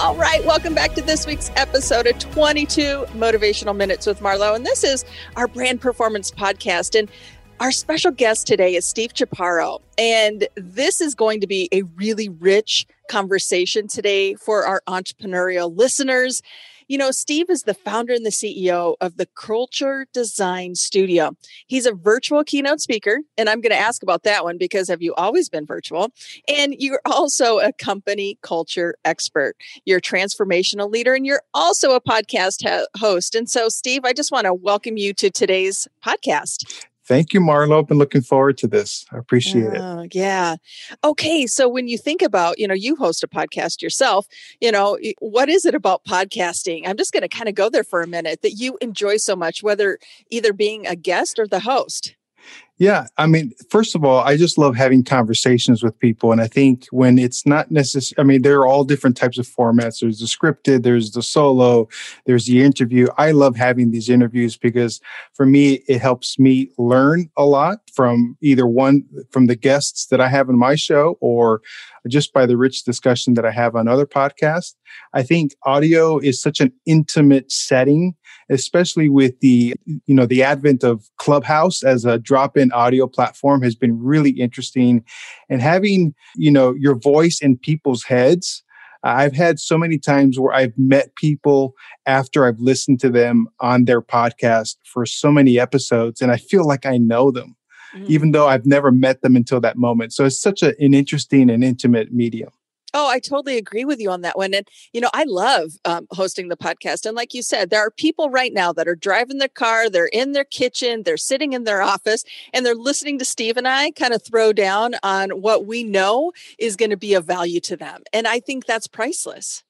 All right, welcome back to this week's episode of 22 Motivational Minutes with Marlo. And this is our brand performance podcast. And our special guest today is Steve Chaparro. And this is going to be a really rich conversation today for our entrepreneurial listeners. You know, Steve is the founder and the CEO of the Culture Design Studio. He's a virtual keynote speaker, and I'm going to ask about that one because have you always been virtual? And you're also a company culture expert. You're a transformational leader, and you're also a podcast host. And so, Steve, I just want to welcome you to today's podcast. Thank you, Marlo. I've been looking forward to this. I appreciate uh, it. Yeah. Okay. So when you think about, you know, you host a podcast yourself, you know, what is it about podcasting? I'm just going to kind of go there for a minute that you enjoy so much, whether either being a guest or the host. Yeah, I mean, first of all, I just love having conversations with people. And I think when it's not necessary, I mean, there are all different types of formats. There's the scripted, there's the solo, there's the interview. I love having these interviews because for me, it helps me learn a lot from either one, from the guests that I have in my show or just by the rich discussion that I have on other podcasts. I think audio is such an intimate setting, especially with the, you know, the advent of Clubhouse as a drop-in audio platform has been really interesting. And having, you know, your voice in people's heads I've had so many times where I've met people after I've listened to them on their podcast for so many episodes, and I feel like I know them mm. even though I've never met them until that moment. So it's such a, an interesting and intimate medium. Oh, I totally agree with you on that one. And, you know, I love um, hosting the podcast. And like you said, there are people right now that are driving their car, they're in their kitchen, they're sitting in their office, and they're listening to Steve and I kind of throw down on what we know is going to be of value to them. And I think that's priceless.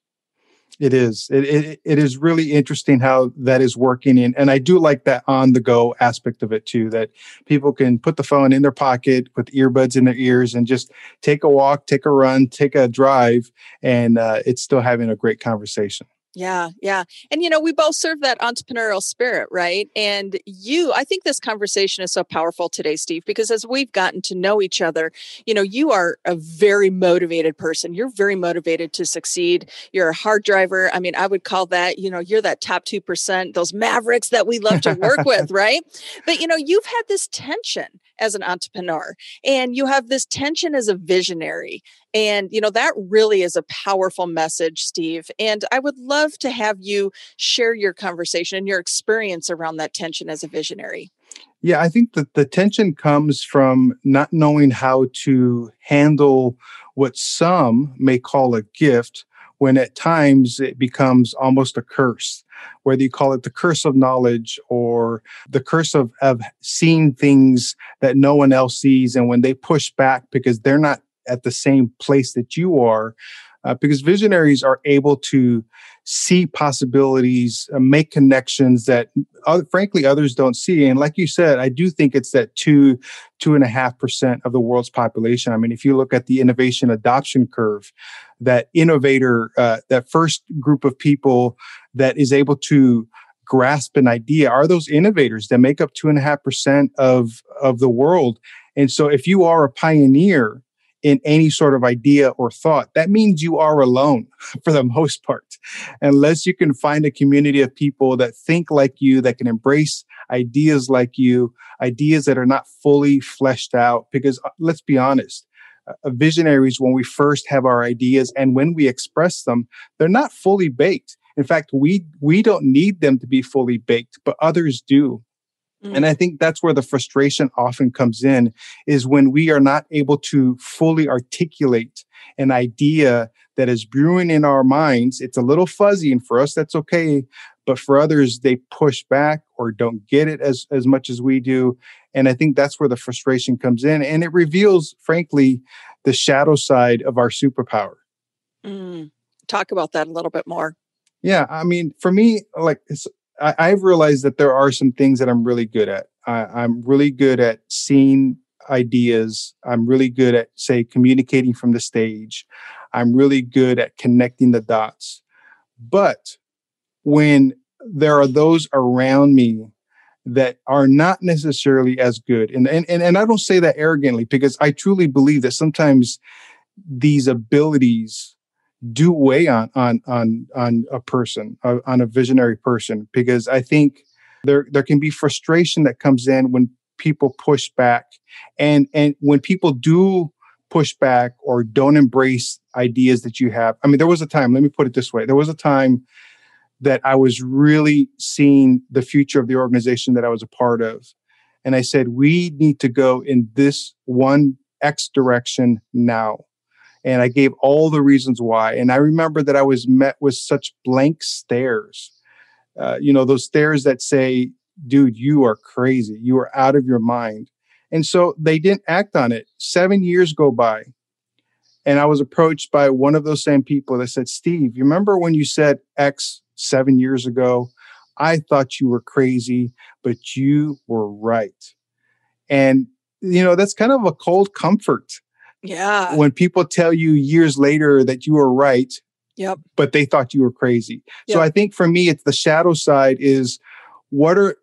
It is. It, it, it is really interesting how that is working. And, and I do like that on the go aspect of it too, that people can put the phone in their pocket, the earbuds in their ears, and just take a walk, take a run, take a drive, and uh, it's still having a great conversation. Yeah, yeah. And you know, we both serve that entrepreneurial spirit, right? And you, I think this conversation is so powerful today, Steve, because as we've gotten to know each other, you know, you are a very motivated person. You're very motivated to succeed. You're a hard driver. I mean, I would call that, you know, you're that top 2%, those mavericks that we love to work with, right? But you know, you've had this tension as an entrepreneur and you have this tension as a visionary and you know that really is a powerful message steve and i would love to have you share your conversation and your experience around that tension as a visionary. Yeah i think that the tension comes from not knowing how to handle what some may call a gift when at times it becomes almost a curse whether you call it the curse of knowledge or the curse of, of seeing things that no one else sees. And when they push back because they're not at the same place that you are, uh, because visionaries are able to see possibilities, uh, make connections that, frankly, others don't see. And like you said, I do think it's that two, two and a half percent of the world's population. I mean, if you look at the innovation adoption curve, that innovator, uh, that first group of people that is able to grasp an idea are those innovators that make up two and a half percent of of the world. And so, if you are a pioneer, in any sort of idea or thought, that means you are alone for the most part. Unless you can find a community of people that think like you, that can embrace ideas like you, ideas that are not fully fleshed out. Because uh, let's be honest, uh, visionaries, when we first have our ideas and when we express them, they're not fully baked. In fact, we, we don't need them to be fully baked, but others do. And mm. I think that's where the frustration often comes in is when we are not able to fully articulate an idea that is brewing in our minds. It's a little fuzzy, and for us, that's okay. But for others, they push back or don't get it as, as much as we do. And I think that's where the frustration comes in. And it reveals, frankly, the shadow side of our superpower. Mm. Talk about that a little bit more. Yeah, I mean, for me, like I, have realized that there are some things that I'm really good at. I, I'm really good at seeing ideas. I'm really good at, say, communicating from the stage. I'm really good at connecting the dots. But when there are those around me that are not necessarily as good, and and, and, and I don't say that arrogantly because I truly believe that sometimes these abilities do weigh on on on on a person, on a visionary person, because I think there there can be frustration that comes in when people push back. And and when people do push back or don't embrace ideas that you have i mean there was a time let me put it this way there was a time that i was really seeing the future of the organization that i was a part of. And i said we need to go in this one x direction now and i gave all the reasons why and i remember that i was met with such blank stares uh, you know those stares that say dude, you are crazy. You are out of your mind. And so they didn't act on it. Seven years go by. And I was approached by one of those same people that said, Steve, you remember when you said X seven years ago? I thought you were crazy, but you were right. And, you know, that's kind of a cold comfort. Yeah. When people tell you years later that you were right, Yep. But they thought you were crazy. Yep. So I think for me, it's the shadow side is what are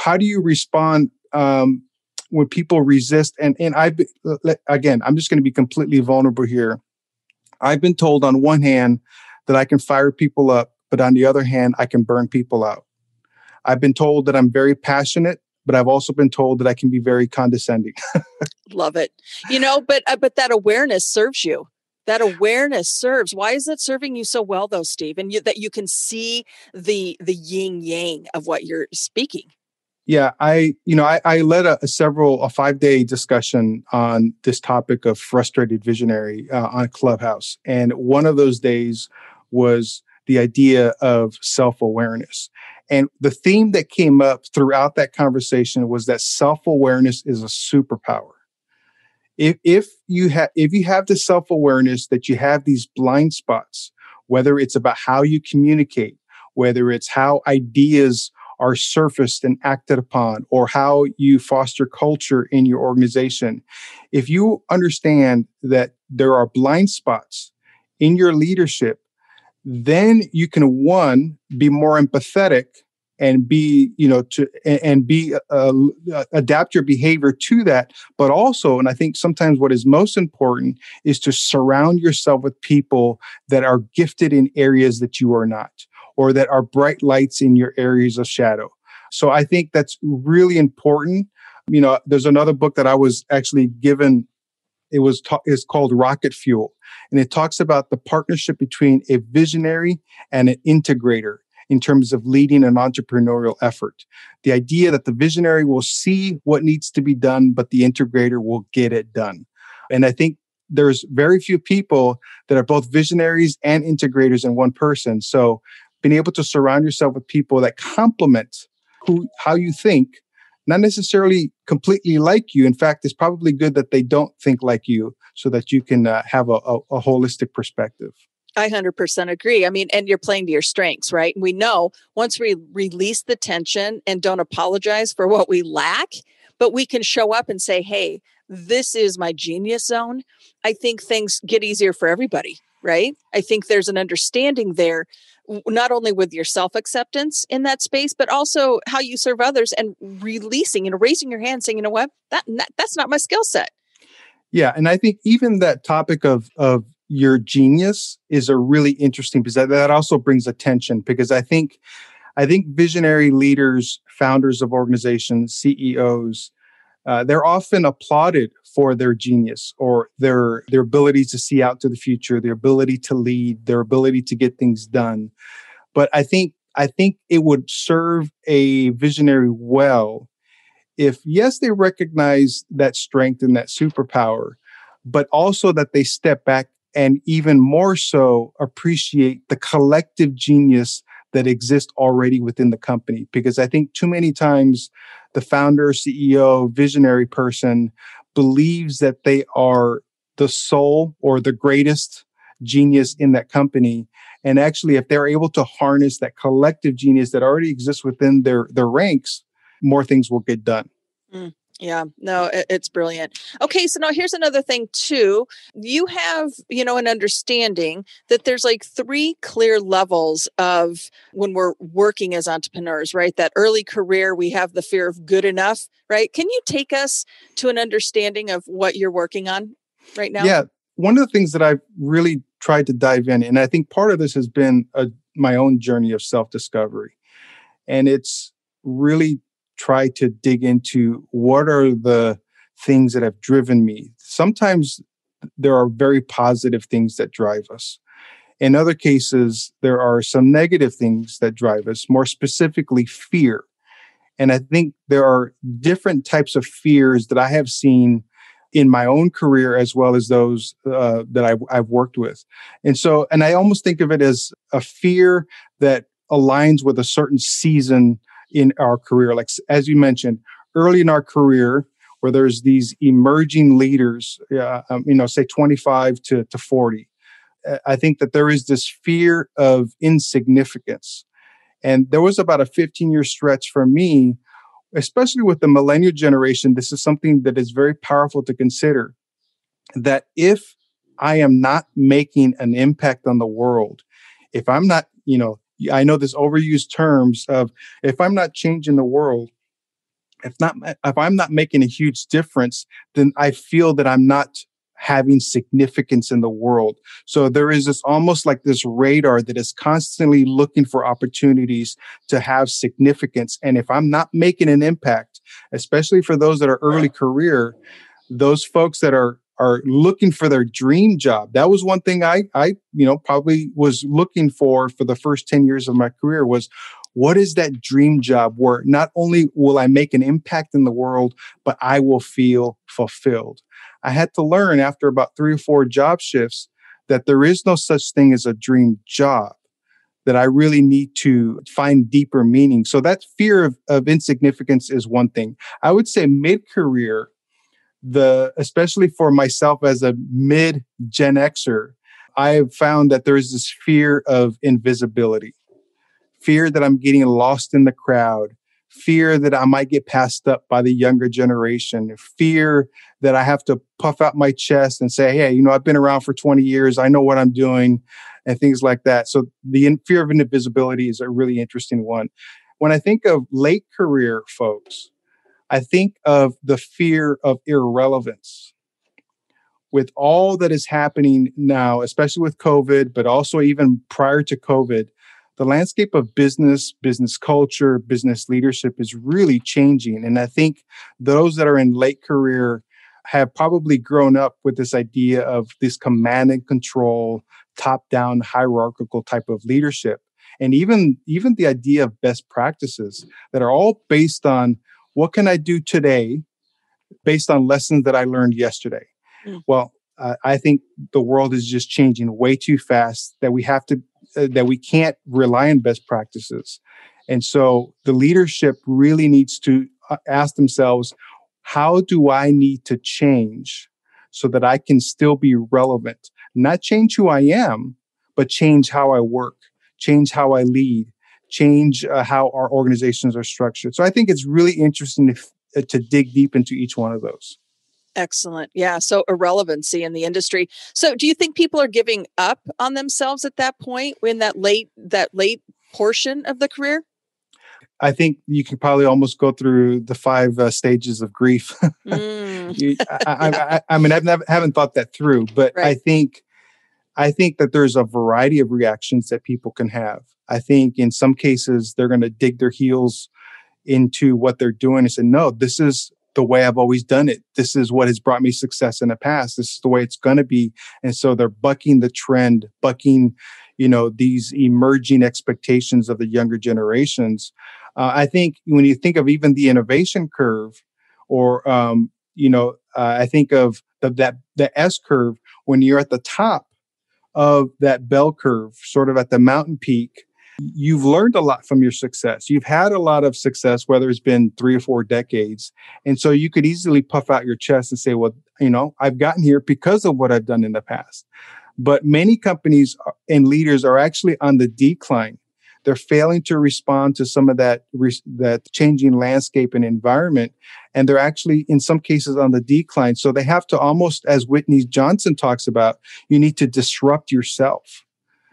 how do you respond um, when people resist and and I've again i'm just going to be completely vulnerable here i've been told on one hand that i can fire people up but on the other hand i can burn people out i've been told that i'm very passionate but i've also been told that i can be very condescending. Love it. You know but uh, but that awareness serves you. That awareness serves. Why is it serving you so well though steve and you, that you can see the the yin yang of what you're speaking. Yeah i you know i, I led a, a, several a five day discussion on this topic of frustrated visionary uh, on clubhouse. And one of those days was the idea of self-awareness and the theme that came up throughout that conversation was that self-awareness is a superpower. If if you have if you have the self-awareness that you have these blind spots whether it's about how you communicate whether it's how ideas are surfaced and acted upon or how you foster culture in your organization if you understand that there are blind spots in your leadership then you can one be more empathetic and be you know to and be uh, uh, adapt your behavior to that. But also and i think sometimes what is most important is to surround yourself with people that are gifted in areas that you are not or that are bright lights in your areas of shadow. So i think that's really important. You know there's another book that i was actually given it was ta- is called rocket fuel and it talks about the partnership between a visionary and an integrator in terms of leading an entrepreneurial effort. The idea that the visionary will see what needs to be done, but the integrator will get it done. And I think there's very few people that are both visionaries and integrators in one person. So being able to surround yourself with people that complement who how you think not necessarily completely like you. In fact, it's probably good that they don't think like you so that you can uh, have a, a, a holistic perspective. I 100% agree. I mean, and you're playing to your strengths, right? And we know once we release the tension and don't apologize for what we lack, but we can show up and say, hey, this is my genius zone. I think things get easier for everybody, right? I think there's an understanding there, not only with your self acceptance in that space, but also how you serve others and releasing and raising your hand saying, you know what, that, that that's not my skill set. Yeah. And I think even that topic of, of your genius is a really interesting because that also brings attention because I think I think visionary leaders, founders of organizations, CEOs, uh, they're often applauded for their genius or their their ability to see out to the future, their ability to lead, their ability to get things done. But I think I think it would serve a visionary well if yes, they recognize that strength and that superpower, but also that they step back and even more so appreciate the collective genius that exists already within the company. Because I think too many times the founder, CEO, visionary person believes that they are the sole or the greatest genius in that company. And actually, if they're able to harness that collective genius that already exists within their, their ranks, more things will get done. Mm. Yeah, no, it's brilliant. Okay, so now here's another thing too. You have, you know, an understanding that there's like three clear levels of when we're working as entrepreneurs, right? That early career, we have the fear of good enough, right? Can you take us to an understanding of what you're working on right now? Yeah, one of the things that I've really tried to dive in, and I think part of this has been a, my own journey of self discovery, and it's really try to dig into what are the things that have driven me. Sometimes there are very positive things that drive us. In other cases, there are some negative things that drive us, more specifically, fear. And I think there are different types of fears that I have seen in my own career as well as those uh, that I've, I've worked with. And so, and I almost think of it as a fear that aligns with a certain season in our career. Like, as you mentioned, early in our career, where there's these emerging leaders, uh, um, you know, say 25 to, to 40, I think that there is this fear of insignificance. And there was about a 15 year stretch for me, especially with the millennial generation. This is something that is very powerful to consider that if I am not making an impact on the world, if I'm not, you know, I know this overused terms of if I'm not changing the world, if not if I'm not making a huge difference, then I feel that I'm not having significance in the world. So there is this almost like this radar that is constantly looking for opportunities to have significance. And if I'm not making an impact, especially for those that are early career, those folks that are are looking for their dream job. That was one thing I, I, you know, probably was looking for for the first 10 years of my career was what is that dream job where not only will I make an impact in the world, but I will feel fulfilled. I had to learn after about three or four job shifts that there is no such thing as a dream job that I really need to find deeper meaning. So that fear of, of insignificance is one thing. I would say mid career, the especially for myself as a mid Gen Xer, I have found that there is this fear of invisibility, fear that I'm getting lost in the crowd, fear that I might get passed up by the younger generation, fear that I have to puff out my chest and say, hey, you know, I've been around for 20 years, I know what I'm doing, and things like that. So the fear of invisibility is a really interesting one. When I think of late career folks, I think of the fear of irrelevance. With all that is happening now, especially with COVID, but also even prior to COVID, the landscape of business, business culture, business leadership is really changing. And I think those that are in late career have probably grown up with this idea of this command and control, top down hierarchical type of leadership. And even, even the idea of best practices that are all based on what can I do today based on lessons that I learned yesterday? Mm. Well, uh, I think the world is just changing way too fast that we have to, uh, that we can't rely on best practices. And so the leadership really needs to uh, ask themselves, how do I need to change so that I can still be relevant? Not change who I am, but change how I work, change how I lead, change uh, how our organizations are structured. So I think it's really interesting to, uh, to dig deep into each one of those. Excellent. Yeah. So irrelevancy in the industry. So do you think people are giving up on themselves at that point in that late that late portion of the career? I think you can probably almost go through the five uh, stages of grief. Mm. you, I, I, I, mean, I've never haven't thought that through, but right. I think I think that there's a variety of reactions that people can have. I think in some cases they're going to dig their heels into what they're doing and say, no, this is the way I've always done it. This is what has brought me success in the past. This is the way it's going to be. And so they're bucking the trend, bucking, you know, these emerging expectations of the younger generations. Uh, I think when you think of even the innovation curve, or um, you know, uh, I think of the, that the S curve when you're at the top of that bell curve, sort of at the mountain peak you've learned a lot from your success. You've had a lot of success, whether it's been three or four decades. And so you could easily puff out your chest and say, well, you know, I've gotten here because of what I've done in the past. But many companies and leaders are actually on the decline. They're failing to respond to some of that that changing landscape and environment, and they're actually in some cases on the decline. So they have to almost, as Whitney Johnson talks about, you need to disrupt yourself,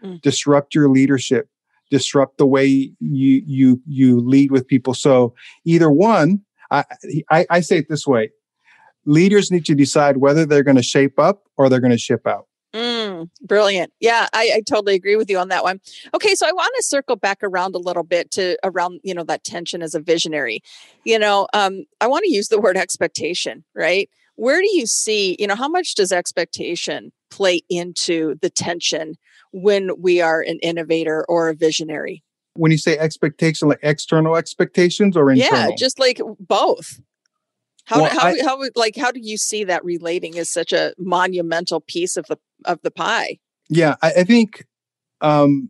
mm. disrupt your leadership, disrupt the way you you you lead with people. So either one, I, I, I say it this way: leaders need to decide whether they're going to shape up or they're going to ship out. Mm, brilliant. Yeah, I, I, totally agree with you on that one. Okay, so I want to circle back around a little bit to around, you know, that tension as a visionary. You know, um, I want to use the word expectation, right? Where do you see, you know, how much does expectation play into the tension when we are an innovator or a visionary? When you say expectation, like external expectations or internal? Yeah, just like both. How, well, how, I, how, like, how do you see that relating as such a monumental piece of the, of the pie? Yeah, I, I think, um,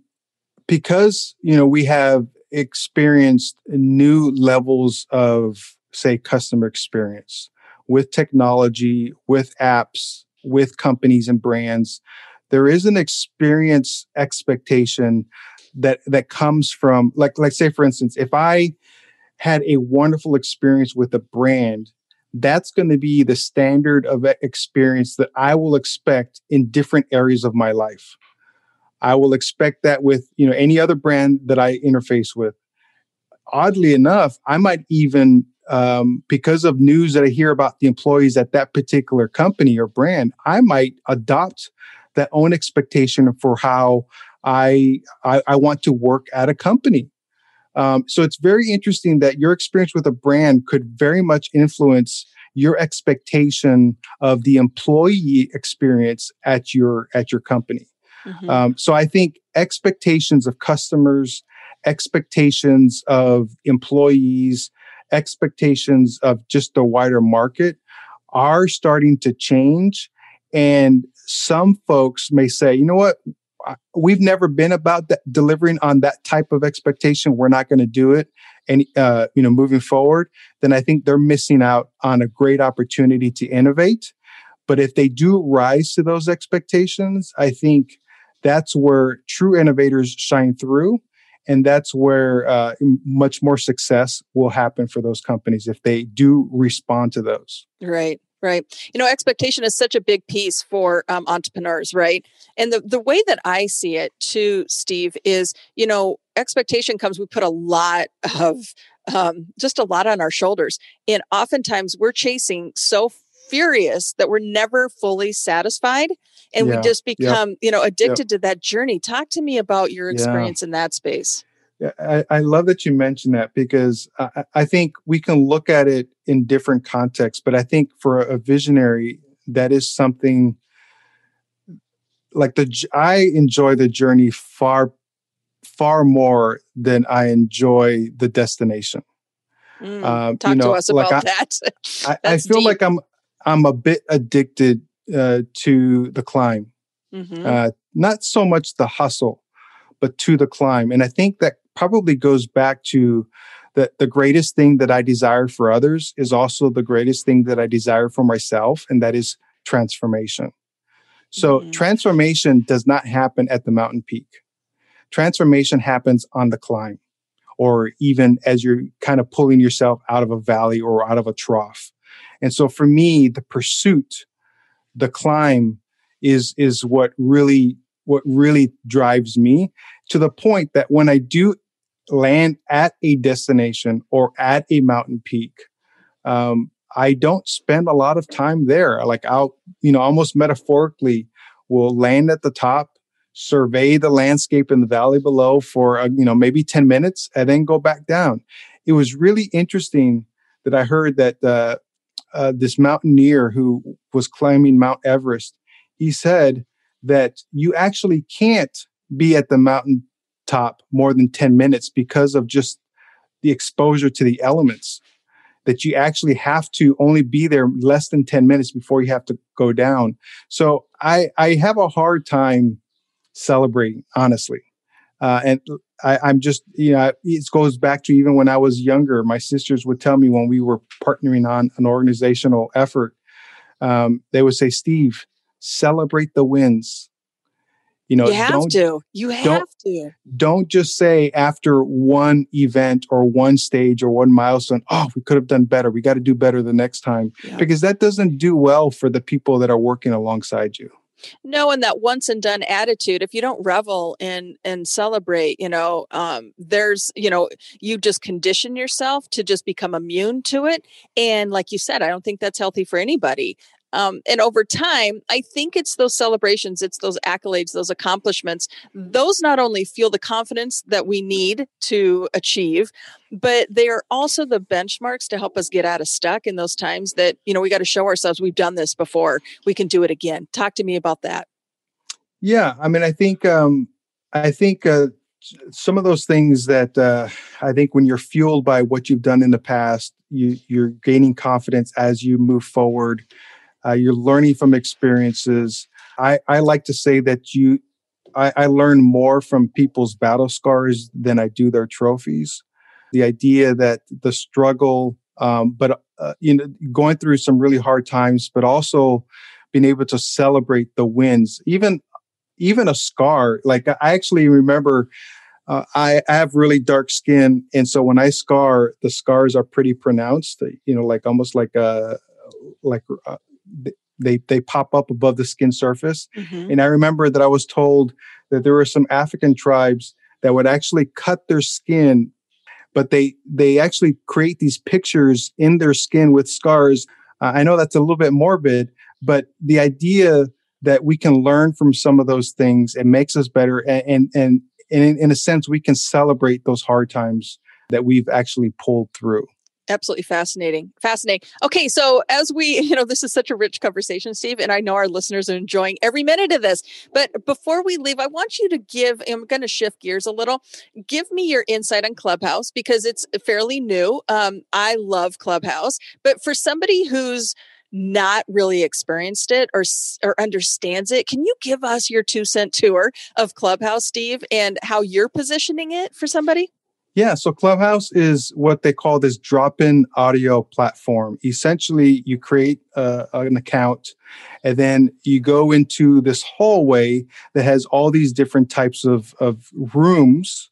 because, you know, we have experienced new levels of, say, customer experience with technology, with apps, with companies and brands. There is an experience expectation that that comes from like like say for instance, if I had a wonderful experience with a brand that's going to be the standard of experience that I will expect in different areas of my life. I will expect that with, you know, any other brand that I interface with. Oddly enough, I might even, um, because of news that I hear about the employees at that particular company or brand, I might adopt that own expectation for how I, I, I want to work at a company. Um, so it's very interesting that your experience with a brand could very much influence your expectation of the employee experience at your at your company. Mm-hmm. Um, so I think expectations of customers, expectations of employees, expectations of just the wider market are starting to change. And some folks may say, you know what, we've never been about that, delivering on that type of expectation. We're not going to do it. And, uh, you know, moving forward, then I think they're missing out on a great opportunity to innovate. But if they do rise to those expectations, I think that's where true innovators shine through. And that's where uh, much more success will happen for those companies if they do respond to those. Right. Right. You know, expectation is such a big piece for um, entrepreneurs, right? And the, the way that I see it too, Steve, is, you know, expectation comes, we put a lot of, um, just a lot on our shoulders. And oftentimes we're chasing so furious that we're never fully satisfied and yeah, we just become, yeah, you know, addicted yeah. to that journey. Talk to me about your experience in that space. I, I, love that you mentioned that because I, I, think we can look at it in different contexts, but I think for a visionary, that is something like the I enjoy the journey far, far more than I enjoy the destination. Mm, um, talk you know, to us about like that. I, I, feel deep. like I'm I'm a bit addicted uh, to the climb, mm-hmm. uh, not so much the hustle, but to the climb. And I think that probably goes back to that the greatest thing that I desire for others is also the greatest thing that I desire for myself, and that is transformation. So, mm-hmm. transformation does not happen at the mountain peak. Transformation happens on the climb, or even as you're kind of pulling yourself out of a valley or out of a trough. And so, for me, the pursuit, the climb, is is what really what really drives me to the point that when I do land at a destination or at a mountain peak, um, I don't spend a lot of time there. Like I'll, you know, almost metaphorically, will land at the top, survey the landscape in the valley below for, uh, you know, maybe 10 minutes and then go back down. It was really interesting that I heard that uh, uh, this mountaineer who was climbing Mount Everest, he said that you actually can't be at the mountain top more than 10 minutes because of just the exposure to the elements that you actually have to only be there less than 10 minutes before you have to go down. So I, I have a hard time celebrating, honestly. Uh, and I, I'm just, you know, it goes back to even when I was younger, my sisters would tell me when we were partnering on an organizational effort, um, they would say, Steve, celebrate the wins, You know, you have to. You have to. Don't just say after one event or one stage or one milestone, oh, we could have done better. We got to do better the next time. Yeah. Because that doesn't do well for the people that are working alongside you. No, and that once and done attitude. If you don't revel and and celebrate, you know, um, there's, you know, you just condition yourself to just become immune to it. And like you said, I don't think that's healthy for anybody. Um, and over time, I think it's those celebrations, it's those accolades, those accomplishments. Those not only fuel the confidence that we need to achieve, but they are also the benchmarks to help us get out of stuck in those times that, you know, we got to show ourselves we've done this before. We can do it again. Talk to me about that. Yeah. I mean, I think, um, I think, uh, some of those things that uh, I think when you're fueled by what you've done in the past, you, you're gaining confidence as you move forward uh, you're learning from experiences. I, I like to say that you, I, I learn more from people's battle scars than I do their trophies. The idea that the struggle, um, but uh, you know, going through some really hard times, but also being able to celebrate the wins, even even a scar. Like I actually remember uh, I, I, have really dark skin, and so when I scar, the scars are pretty pronounced. You know, like almost like a like uh, they they pop up above the skin surface. Mm-hmm. And I remember that I was told that there were some African tribes that would actually cut their skin, but they they actually create these pictures in their skin with scars. Uh, I know that's a little bit morbid, but the idea that we can learn from some of those things it makes us better and and and, and in, in a sense we can celebrate those hard times that we've actually pulled through absolutely fascinating fascinating. Okay so as we you know this is such a rich conversation steve and i know our listeners are enjoying every minute of this but before we leave i want you to give i'm going to shift gears a little. Give me your insight on clubhouse because it's fairly new. Um, i love clubhouse but for somebody who's not really experienced it or or understands it can you give us your two cent tour of clubhouse steve and how you're positioning it for somebody yeah, so Clubhouse is what they call this drop in audio platform. Essentially, you create uh, an account and then you go into this hallway that has all these different types of, of rooms,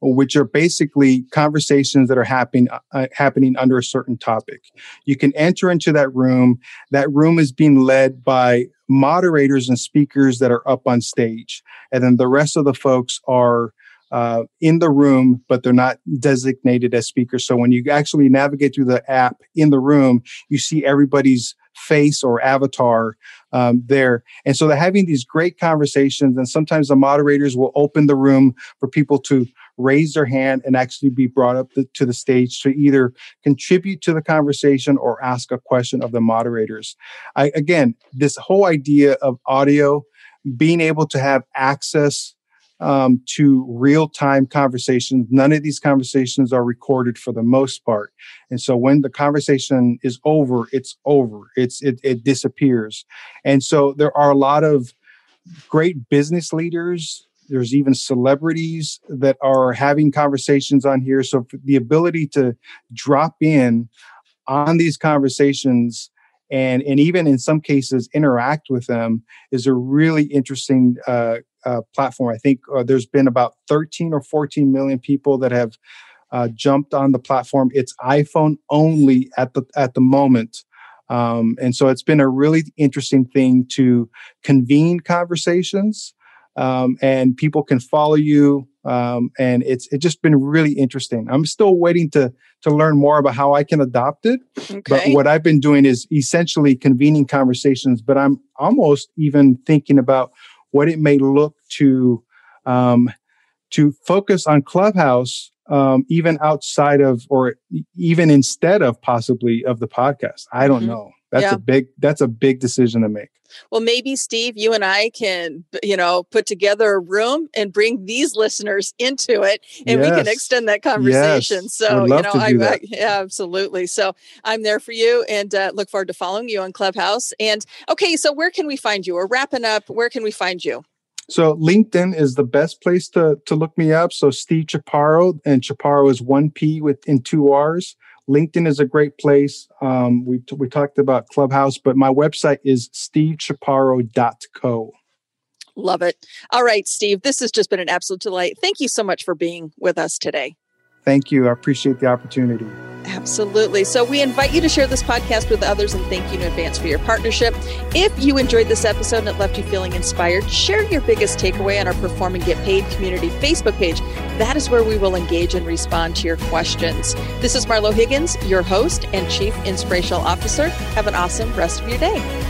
which are basically conversations that are happening, uh, happening under a certain topic. You can enter into that room. That room is being led by moderators and speakers that are up on stage. And then the rest of the folks are uh, in the room, but they're not designated as speakers. So when you actually navigate through the app in the room, you see everybody's face or avatar um, there. And so they're having these great conversations. And sometimes the moderators will open the room for people to raise their hand and actually be brought up the, to the stage to either contribute to the conversation or ask a question of the moderators. I, again, this whole idea of audio, being able to have access um, to real time conversations. None of these conversations are recorded for the most part. And so when the conversation is over, it's over. It's, it, it disappears. And so there are a lot of great business leaders. There's even celebrities that are having conversations on here. So the ability to drop in on these conversations and and even in some cases interact with them is a really interesting uh, uh, platform. I think uh, there's been about 13 or 14 million people that have uh, jumped on the platform. It's iPhone only at the at the moment. Um, and so it's been a really interesting thing to convene conversations um, and people can follow you um, and it's it's just been really interesting i'm still waiting to to learn more about how i can adopt it okay. but what i've been doing is essentially convening conversations but i'm almost even thinking about what it may look to um, to focus on Clubhouse um, even outside of or even instead of possibly of the podcast. I don't mm-hmm. know. That's yeah. a big that's a big decision to make. Well, maybe Steve, you and I can, you know, put together a room and bring these listeners into it, and yes. we can extend that conversation. Yes. So, you know, I, I, yeah, absolutely. So, I'm there for you, and uh, look forward to following you on Clubhouse. And okay, so where can we find you? We're wrapping up. Where can we find you? So LinkedIn is the best place to to look me up. So Steve Chaparro, and Chaparro is one P with in two R's. LinkedIn is a great place. Um, we, we talked about Clubhouse, but my website is stevechaparro.co. Love it. All right, Steve, this has just been an absolute delight. Thank you so much for being with us today. Thank you. I appreciate the opportunity. Absolutely. So we invite you to share this podcast with others and thank you in advance for your partnership. If you enjoyed this episode and it left you feeling inspired, share your biggest takeaway on our Perform and Get Paid community Facebook page. That is where we will engage and respond to your questions. This is Marlo Higgins, your host and Chief Inspirational Officer. Have an awesome rest of your day.